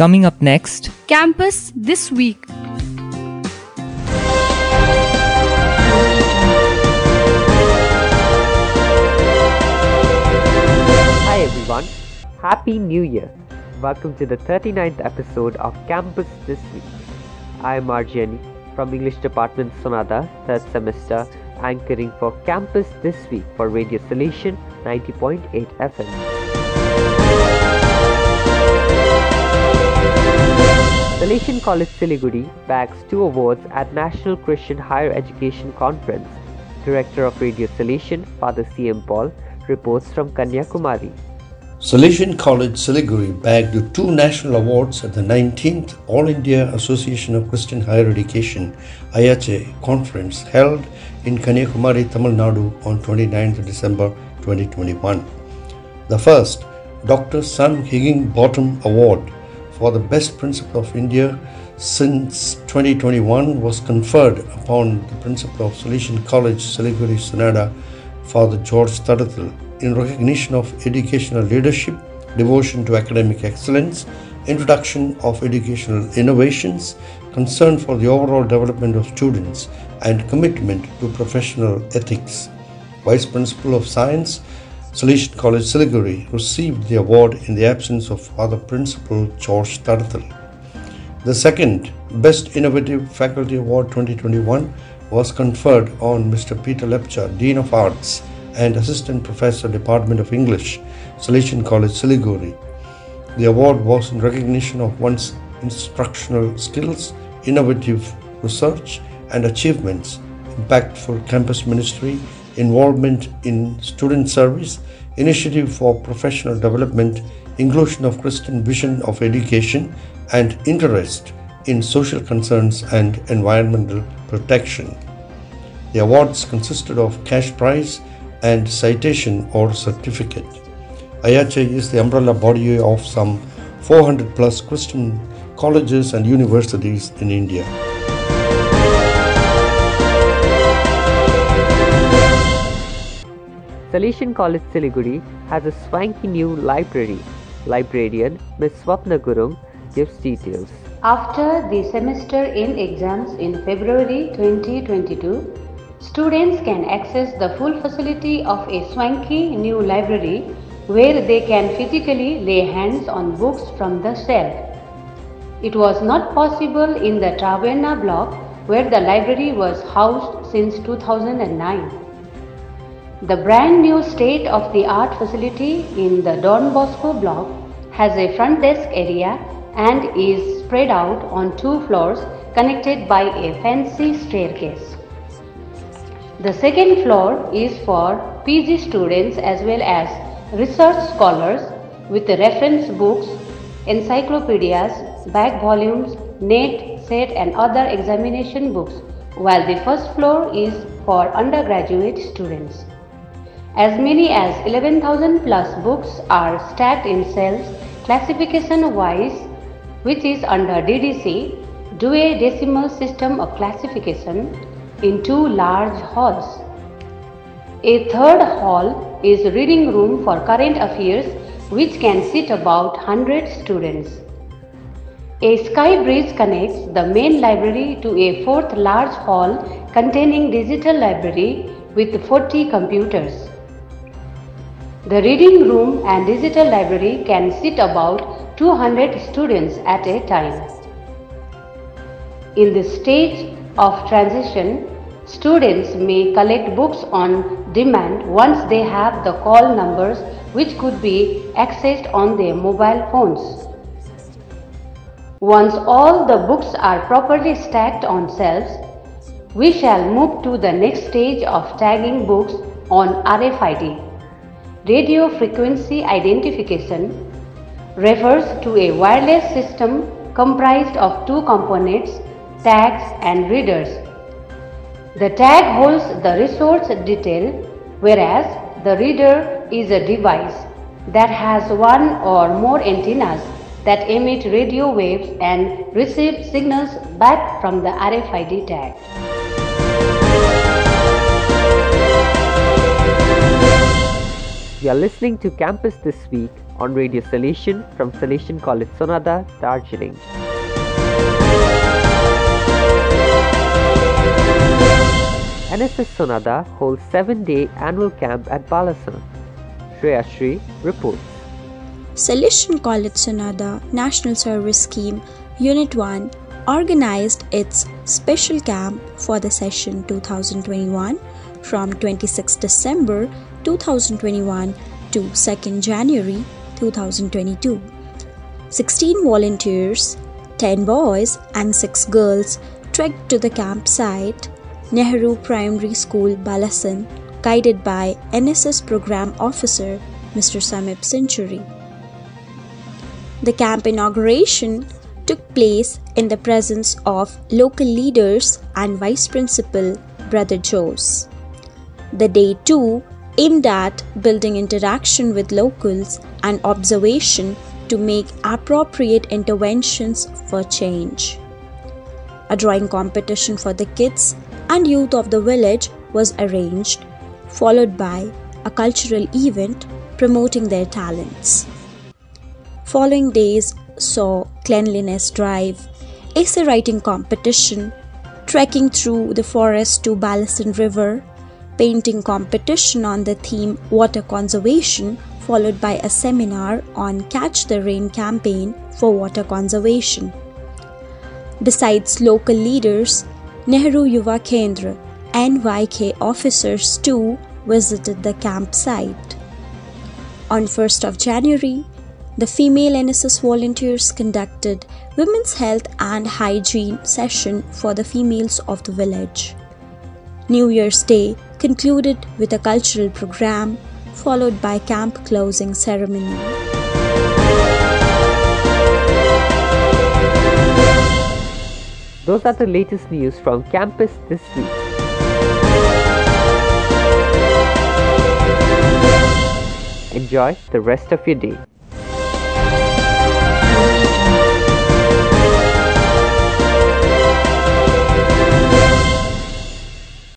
Coming up next, Campus This Week. Hi everyone, Happy New Year! Welcome to the 39th episode of Campus This Week. I am Arjani from English Department Sonada, third semester, anchoring for Campus This Week for Radio Salesian 90.8 FM. Salesian College Siliguri bags two awards at National Christian Higher Education Conference. Director of Radio Salesian, Father C.M. Paul, reports from Kanyakumari. Salesian College Siliguri bagged two national awards at the 19th All India Association of Christian Higher Education IACHE conference held in Kanyakumari, Tamil Nadu on 29th December 2021. The first, Dr. Sam Higginbottom Award for the Best Principal of India since 2021 was conferred upon the Principal of Salesian College Siliguri Sonada, Father George Tadathil, in recognition of educational leadership, devotion to academic excellence, introduction of educational innovations, concern for the overall development of students, and commitment to professional ethics. Vice Principal of Science, Salesian College Siliguri, received the award in the absence of Father Principal George Tadathil. The second Best Innovative Faculty Award 2021 was conferred on Mr. Peter Lepcha, Dean of Arts and Assistant Professor, Department of English, Salesian College, Siliguri. The award was in recognition of one's instructional skills, innovative research and achievements, impactful campus ministry, involvement in student service, initiative for professional development, inclusion of Christian vision of education, and interest in social concerns and environmental protection. The awards consisted of cash prize and citation or certificate. IACHE is the umbrella body of some 400 plus Christian colleges and universities in India. Salesian College Siliguri has a swanky new library. Librarian Ms. Swapna Gurung gives details. After the semester end exams in February 2022, students can access the full facility of a swanky new library where they can physically lay hands on books from the shelf. It was not possible in the Taverna block where the library was housed since 2009. The brand new state of the art facility in the Don Bosco block has a front desk area and is spread out on two floors connected by a fancy staircase. The second floor is for PG students as well as research scholars with reference books, encyclopedias, back volumes, net, set and other examination books while the first floor is for undergraduate students. As many as 11,000 plus books are stacked in cells classification wise which is under DDC, Dewey decimal system of classification in two large halls. A third hall is reading room for current affairs which can seat about 100 students. A sky bridge connects the main library to a fourth large hall containing digital library with 40 computers. The reading room and digital library can seat about 200 students at a time. In the stage of transition, students may collect books on demand once they have the call numbers which could be accessed on their mobile phones. Once all the books are properly stacked on shelves, we shall move to the next stage of tagging books on RFID. Radio frequency identification refers to a wireless system comprised of two components, tags and readers. The tag holds the resource detail whereas the reader is a device that has one or more antennas that emit radio waves and receive signals back from the RFID tag. You are listening to Campus This Week on Radio Salesian from Salesian College Sonada, Darjeeling. NSS Sonada holds 7-day annual camp at Balasan. Shreya Shri reports. Salesian College Sonada National Service Scheme Unit 1 organized its special camp for the session 2021 from 26 December 2021 to 2nd January 2022. 16 volunteers, 10 boys and 6 girls trekked to the campsite Nehru Primary School Balasan guided by NSS program officer Mr. Samip Century. The camp inauguration took place in the presence of local leaders and Vice Principal Brother Jose. The day 2 aimed at building interaction with locals and observation to make appropriate interventions for change. A drawing competition for the kids and youth of the village was arranged, followed by a cultural event promoting their talents. Following days saw cleanliness drive, essay writing competition, trekking through the forest to Balasan River, painting competition on the theme water conservation, followed by a seminar on Catch the Rain campaign for water conservation. Besides local leaders, Nehru Yuva Kendra NYK officers too visited the campsite. On 1st of January, the female NSS volunteers conducted women's health and hygiene session for the females of the village. New Year's Day concluded with a cultural program followed by camp closing ceremony. Those are the latest news from campus this week. Enjoy the rest of your day.